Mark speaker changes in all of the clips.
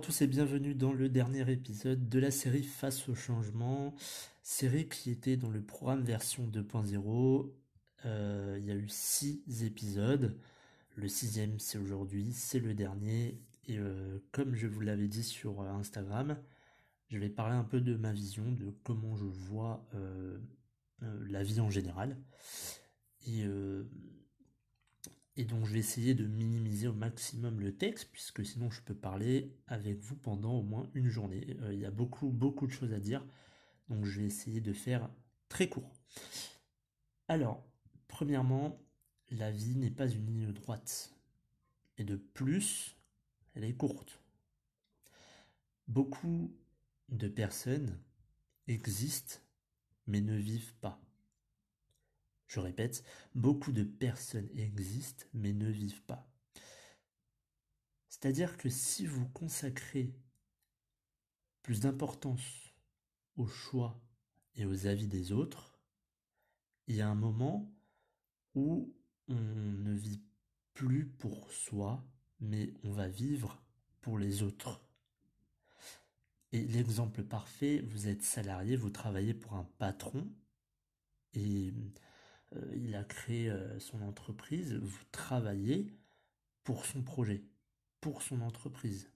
Speaker 1: Tous et bienvenue dans le dernier épisode de la série Face au changement, série qui était dans le programme version 2.0. Euh, il y a eu six épisodes. Le sixième c'est aujourd'hui, c'est le dernier. Et euh, comme je vous l'avais dit sur euh, Instagram, je vais parler un peu de ma vision, de comment je vois la vie en général. Et, et donc je vais essayer de minimiser au maximum le texte, puisque sinon je peux parler avec vous pendant au moins une journée. il y a beaucoup, beaucoup de choses à dire. Donc je vais essayer de faire très court. Alors, premièrement, la vie n'est pas une ligne droite. Et de plus, elle est courte. Beaucoup de personnes existent mais ne vivent pas. Je répète, beaucoup de personnes existent mais ne vivent pas. C'est-à-dire que si vous consacrez plus d'importance aux choix et aux avis des autres, il y a un moment où on ne vit plus pour soi, mais on va vivre pour les autres. Et l'exemple parfait, vous êtes salarié, vous travaillez pour un patron, et il a créé euh, son entreprise, vous travaillez pour son projet, pour son entreprise.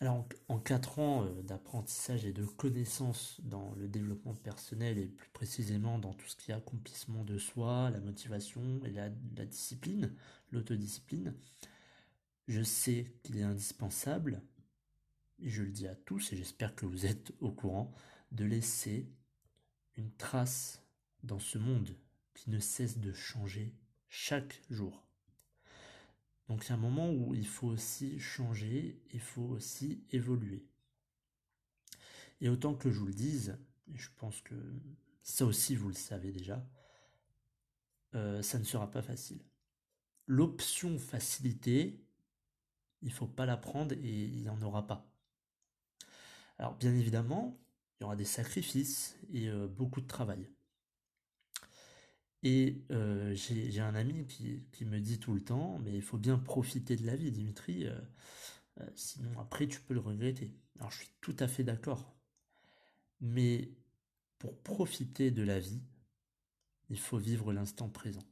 Speaker 1: Alors, en quatre ans euh, d'apprentissage et de connaissances dans le développement personnel et plus précisément dans tout ce qui est accomplissement de soi, la motivation et la, discipline, l'autodiscipline, je sais qu'il est indispensable, je le dis à tous et j'espère que vous êtes au courant, de laisser une trace dans ce monde qui ne cesse de changer chaque jour. Donc c'est un moment où il faut aussi changer, il faut aussi évoluer. Et autant que je vous le dise, je pense que ça aussi vous le savez déjà, euh, ça ne sera pas facile. L'option facilité, il ne faut pas la prendre et il n'y en aura pas. Alors bien évidemment, il y aura des sacrifices et euh, beaucoup de travail. Et euh, j'ai un ami qui, me dit tout le temps, mais il faut bien profiter de la vie, Dimitri, euh, sinon après tu peux le regretter. Alors je suis tout à fait d'accord. Mais pour profiter de la vie, il faut vivre l'instant présent.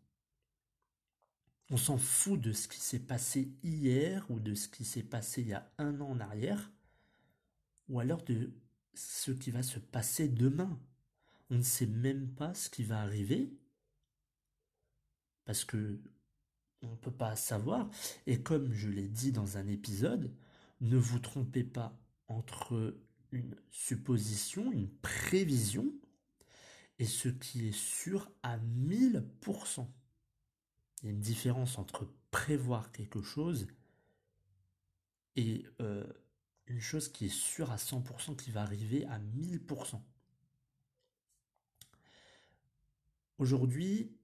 Speaker 1: On s'en fout de ce qui s'est passé hier ou de ce qui s'est passé il y a un an en arrière, ou alors de ce qui va se passer demain. On ne sait même pas ce qui va arriver parce que on ne peut pas savoir. Et comme je l'ai dit dans un épisode, ne vous trompez pas entre une supposition, une prévision, et ce qui est sûr à 1000%. Il y a une différence entre prévoir quelque chose et euh, une chose qui est sûre à 100% qui va arriver à 1000%. Aujourd'hui,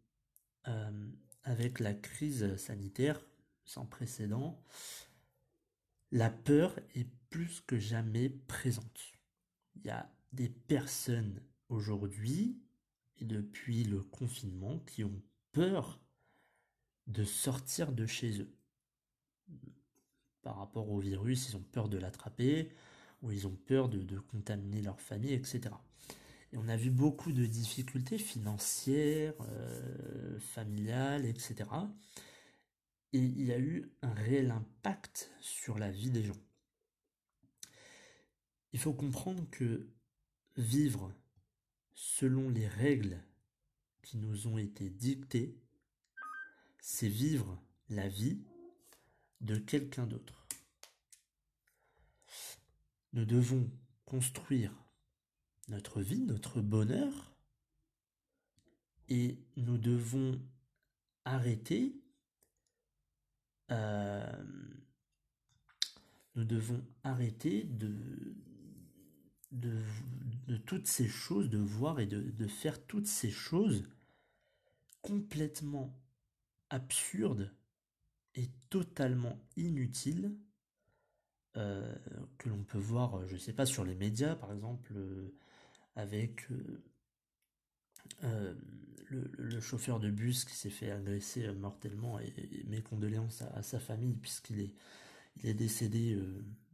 Speaker 1: euh, avec la crise sanitaire sans précédent, la peur est plus que jamais présente. Il y a des personnes aujourd'hui et depuis le confinement qui ont peur de sortir de chez eux. Par rapport au virus, ils ont peur de l'attraper ou ils ont peur de, contaminer leur famille, etc. Et on a vu beaucoup de difficultés financières, euh, familiales, etc. Et il y a eu un réel impact sur la vie des gens. Il faut comprendre que vivre selon les règles qui nous ont été dictées, c'est vivre la vie de quelqu'un d'autre. Nous devons construire notre vie, notre bonheur, Et nous devons arrêter, euh, nous devons arrêter de, de, toutes ces choses, de voir et de, faire toutes ces choses complètement absurdes et totalement inutiles euh, que l'on peut voir, je ne sais pas, sur les médias, par exemple, euh, avec euh, le, chauffeur de bus qui s'est fait agresser mortellement et, mes condoléances à, sa famille puisqu'il est, il est décédé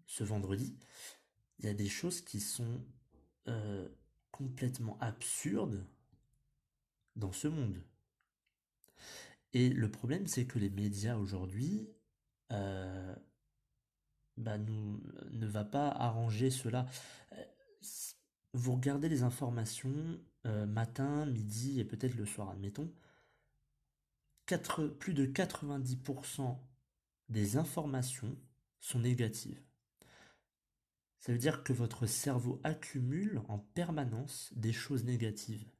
Speaker 1: ce vendredi. Il y a des choses qui sont complètement absurdes dans ce monde. Et le problème, c'est que les médias aujourd'hui bah, nous, ne va pas arranger cela. Euh, vous regardez les informations euh, matin, midi et peut-être le soir, admettons. plus de 90% des informations sont négatives. Ça veut dire que votre cerveau accumule en permanence des choses négatives.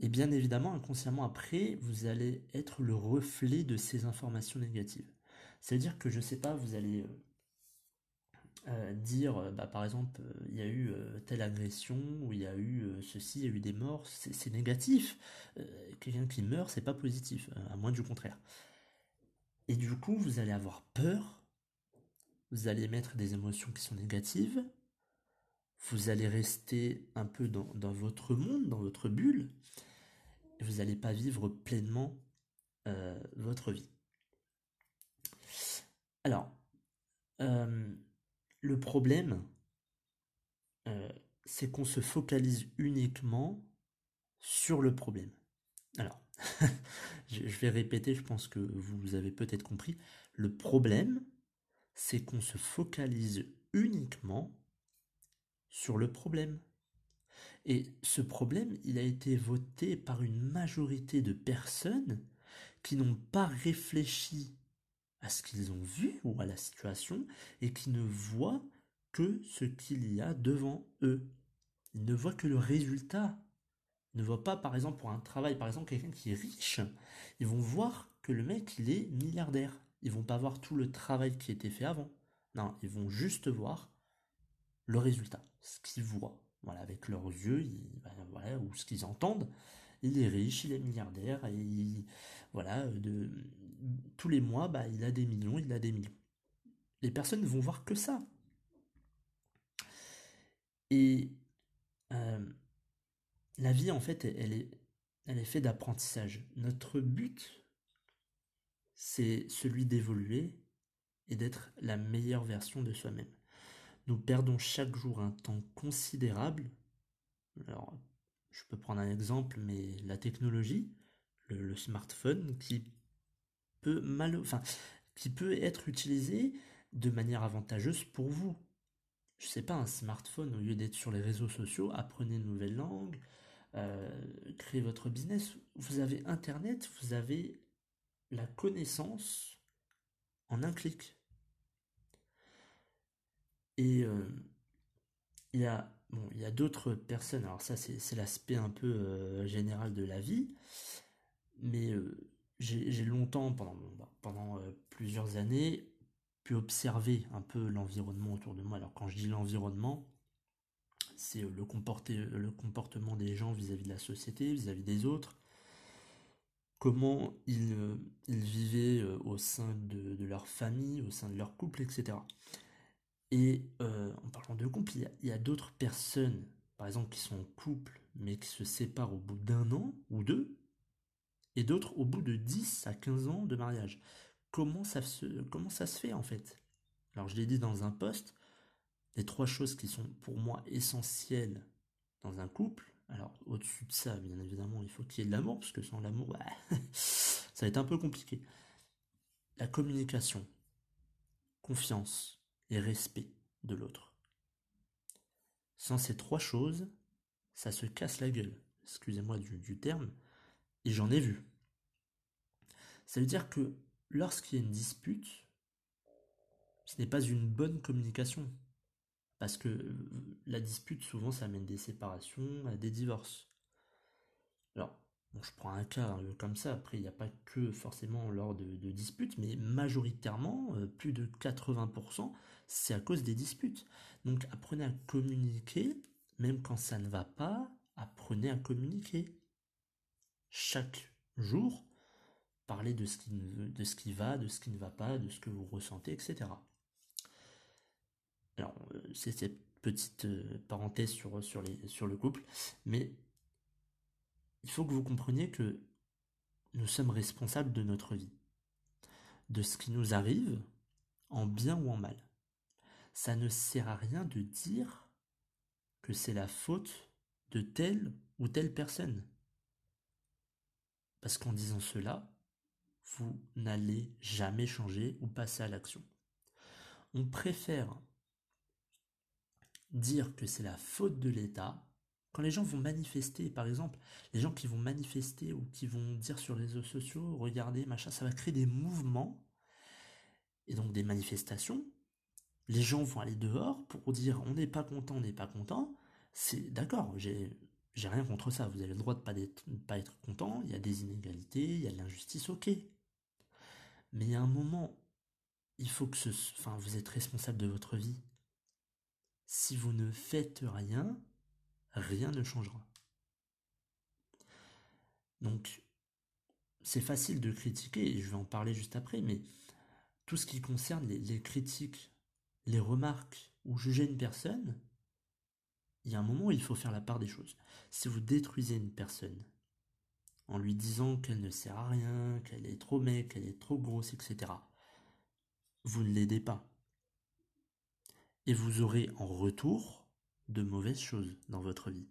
Speaker 1: Et bien évidemment, inconsciemment après, vous allez être le reflet de ces informations négatives. C'est-à-dire que je sais pas, vous allez euh, euh, dire, euh, bah, par exemple, il y a eu telle agression, ou il y a eu ceci, il y a eu des morts, c'est négatif. Quelqu'un qui meurt, c'est pas positif, à moins du contraire. Et du coup, vous allez avoir peur, vous allez mettre des émotions qui sont négatives, vous allez rester un peu dans votre monde, dans votre bulle, vous n'allez pas vivre pleinement votre vie. Alors, euh, le problème, euh, c'est qu'on se focalise uniquement sur le problème. Alors, je vais répéter, je pense que vous avez peut-être compris. Le problème, c'est qu'on se focalise uniquement sur le problème. Et ce problème, il a été voté par une majorité de personnes qui n'ont pas réfléchi à ce qu'ils ont vu ou à la situation et qui ne voient que ce qu'il y a devant eux. Ils ne voient que le résultat. Ils ne voient pas, par exemple, pour un travail, par exemple, quelqu'un qui est riche. Ils vont voir que le mec, il est milliardaire. Ils vont pas voir tout le travail qui a été fait avant. Non, ils vont juste voir le résultat, ce qu'ils voient. Voilà, avec leurs yeux, ben, voilà, ou ce qu'ils entendent. Il est riche, il est milliardaire, et voilà, de, tous les mois, bah, il a des millions, il a des millions. Les personnes ne vont voir que ça. Et euh, la vie, en fait, elle est, elle est faite d'apprentissage. Notre but, c'est celui d'évoluer et d'être la meilleure version de soi-même. Nous perdons chaque jour un temps considérable. Alors, je peux prendre un exemple, mais la technologie, le smartphone qui peut mal, enfin, qui peut être utilisé de manière avantageuse pour vous. Je sais pas, un smartphone, au lieu d'être sur les réseaux sociaux, apprenez une nouvelle langue, euh, créez votre business. Vous avez Internet, vous avez la connaissance en un clic. Et euh, il y a, bon, a d'autres personnes, alors ça c'est l'aspect un peu euh, général de la vie, mais j'ai longtemps, pendant, bah, pendant euh, plusieurs années, pu observer un peu l'environnement autour de moi. Alors quand je dis l'environnement, c'est euh, le, le comportement des gens vis-à-vis de la société, vis-à-vis des autres, comment ils, euh, vivaient au sein de, leur famille, au sein de leur couple, etc. Et en parlant de couple, il y a d'autres personnes, par exemple, qui sont en couple, mais qui se séparent au bout d'un an ou deux, et d'autres au bout de 10 à 15 ans de mariage. Comment ça se, comment ça se fait en fait? Alors je l'ai dit dans un poste, les trois choses qui sont pour moi essentielles dans un couple, alors au-dessus de ça, bien évidemment, il faut qu'il y ait de l'amour, parce que sans l'amour, ça va être un peu compliqué. La communication, confiance respect de l'autre. Sans ces trois choses, ça se casse la gueule. Excusez-moi du terme, et j'en ai vu. Ça veut dire que lorsqu'il y a une dispute, ce n'est pas une bonne communication. Parce que euh, la dispute, souvent, ça amène des séparations, des divorces. Alors, je prends un cas euh, comme ça, après il n'y a pas que forcément lors de, disputes, mais majoritairement, euh, plus de 80%, c'est à cause des disputes. Donc apprenez à communiquer, même quand ça ne va pas, apprenez à communiquer. Chaque jour, parlez de ce qui, de ce qui va, de ce qui ne va pas, de ce que vous ressentez, etc. Alors, euh, c'est cette petite parenthèse sur, sur le couple, mais il faut que vous compreniez que nous sommes responsables de notre vie, de ce qui nous arrive, en bien ou en mal. Ça ne sert à rien de dire que c'est la faute de telle ou telle personne. Parce qu'en disant cela, vous n'allez jamais changer ou passer à l'action. On préfère dire que c'est la faute de l'État quand les gens vont manifester, par exemple, les gens qui vont manifester ou qui vont dire sur les réseaux sociaux, regardez, machin, ça va créer des mouvements et donc des manifestations. Les gens vont aller dehors pour dire on n'est pas content, on n'est pas content. C'est d'accord, j'ai rien contre ça. Vous avez le droit de pas être, pas être content. Il y a des inégalités, il y a de l'injustice, ok. Mais il y a un moment, il faut que ce, enfin, vous êtes responsable de votre vie. Si vous ne faites rien, rien ne changera. Donc, c'est facile de critiquer, je vais en parler juste après, mais tout ce qui concerne les, critiques, les remarques ou juger une personne, il y a un moment où il faut faire la part des choses. Si vous détruisez une personne en lui disant qu'elle ne sert à rien, qu'elle est trop mec, qu'elle est trop grosse, etc., vous ne l'aidez pas. Et vous aurez en retour de mauvaises choses dans votre vie.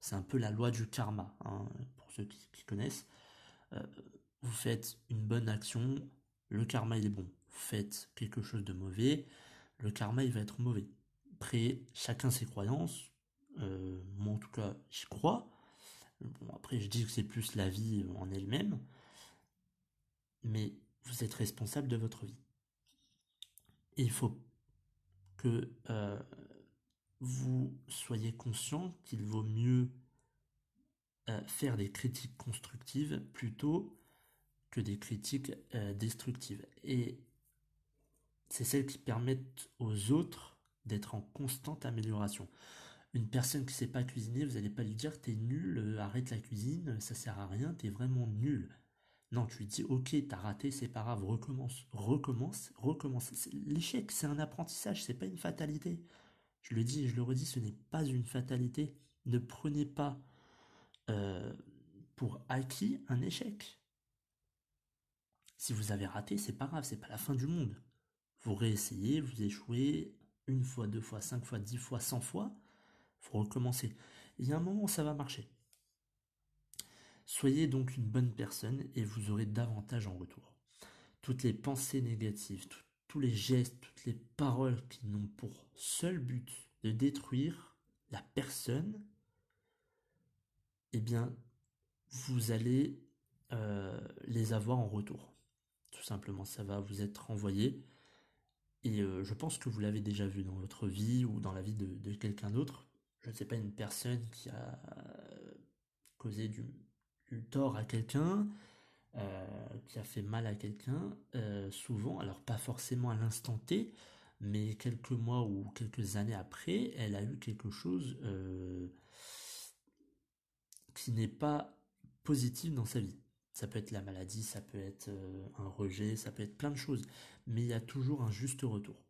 Speaker 1: C'est un peu la loi du karma, hein, pour ceux qui, connaissent. Euh, vous faites une bonne action, le karma il est bon. Vous faites quelque chose de mauvais, le karma il va être mauvais. Après, chacun ses croyances. Euh, moi en tout cas, j'y crois. Après, je dis que c'est plus la vie en elle-même. Mais vous êtes responsable de votre vie. Il faut que euh, vous soyez conscient qu'il vaut mieux euh, faire des critiques constructives plutôt que des critiques euh, destructives. Et c'est celles qui permettent aux autres d'être en constante amélioration. Une personne qui ne sait pas cuisiner, vous n'allez pas lui dire t'es nul, euh, arrête la cuisine, ça sert à rien, t'es vraiment nul. Non, tu lui dis ok, t'as raté, c'est pas grave, recommence, recommence, recommence. L'échec, c'est un apprentissage, c'est pas une fatalité. Je le dis et je le redis, ce n'est pas une fatalité. Ne prenez pas euh, pour acquis un échec. Si vous avez raté, c'est pas grave, c'est pas la fin du monde. Vous réessayez, vous échouez une fois, deux fois, cinq fois, dix fois, cent fois, vous recommencez. Il y a un moment où ça va marcher. Soyez donc une bonne personne et vous aurez davantage en retour. Toutes les pensées négatives, tous les gestes, toutes les paroles qui n'ont pour seul but de détruire la personne, eh bien, vous allez euh, les avoir en retour. Tout simplement, ça va vous être renvoyé. Et euh, je pense que vous l'avez déjà vu dans votre vie ou dans la vie de, quelqu'un d'autre. Je ne sais pas, une personne qui a causé du tort à quelqu'un, euh, qui a fait mal à quelqu'un, euh, souvent, alors pas forcément à l'instant T, mais quelques mois ou quelques années après, elle a eu quelque chose euh, qui n'est pas positif dans sa vie. Ça peut être la maladie, ça peut être un rejet, ça peut être plein de choses, mais il y a toujours un juste retour.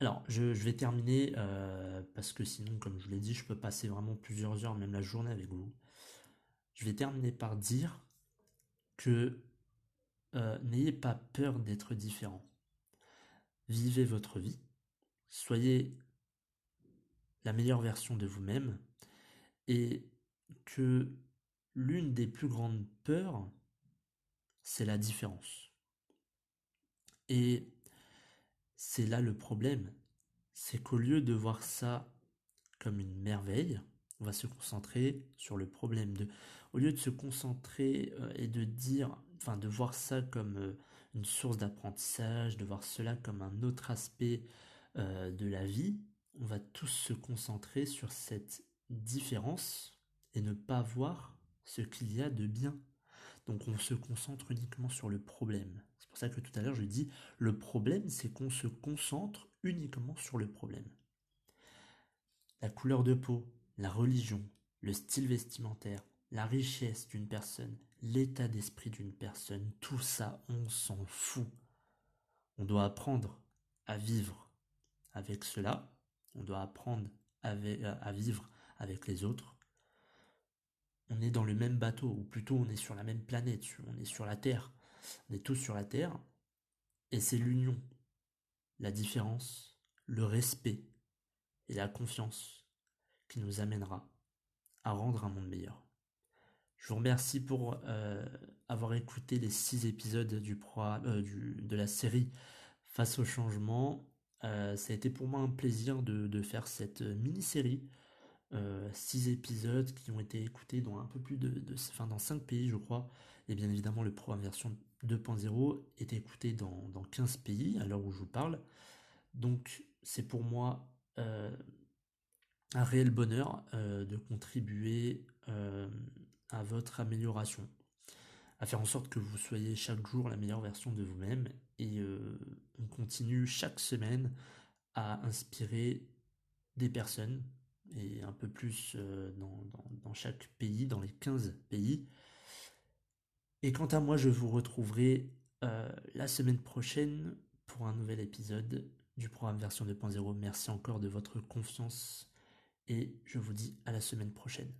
Speaker 1: Alors, je, vais terminer parce que sinon, comme je l'ai dit, je peux passer vraiment plusieurs heures, même la journée avec vous je vais terminer par dire que euh, n'ayez pas peur d'être différent. Vivez votre vie, soyez la meilleure version de vous-même et que l'une des plus grandes peurs, c'est la différence. Et c'est là le problème, c'est qu'au lieu de voir ça comme une merveille, on va se concentrer sur le problème de au lieu de se concentrer euh, et de dire enfin de voir ça comme euh, une source d'apprentissage de voir cela comme un autre aspect euh, de la vie on va tous se concentrer sur cette différence et ne pas voir ce qu'il y a de bien. Donc on se concentre uniquement sur le problème. C'est pour ça que tout à l'heure je dis le problème c'est qu'on se concentre uniquement sur le problème. La couleur de peau, la religion, le style vestimentaire, la richesse d'une personne, l'état d'esprit d'une personne, tout ça on s'en fout. On doit apprendre à vivre avec cela, on doit apprendre à, vivre avec les autres. On est dans le même bateau, ou plutôt on est sur la même planète, on est sur la Terre. On est tous sur la Terre, et c'est l'union, la différence, le respect et la confiance qui nous amènera à rendre un monde meilleur. Je vous remercie pour euh, avoir écouté les six épisodes du, euh, de la série Face au changement. Euh, ça a été pour moi un plaisir de, faire cette mini-série. six épisodes qui ont été écoutés dans un peu plus de, enfin dans cinq pays je crois et bien évidemment le programme version 2.0 est écouté dans, dans 15 pays à l'heure où je vous parle donc c'est pour moi un réel bonheur de contribuer à votre amélioration, à faire en sorte que vous soyez chaque jour la meilleure version de vous-même et euh, on continue chaque semaine à inspirer des personnes et un peu plus euh, dans, chaque pays, dans les 15 pays. Et quant à moi, je vous retrouverai euh, la semaine prochaine pour un nouvel épisode du programme version 2.0. Merci encore de votre confiance et je vous dis à la semaine prochaine.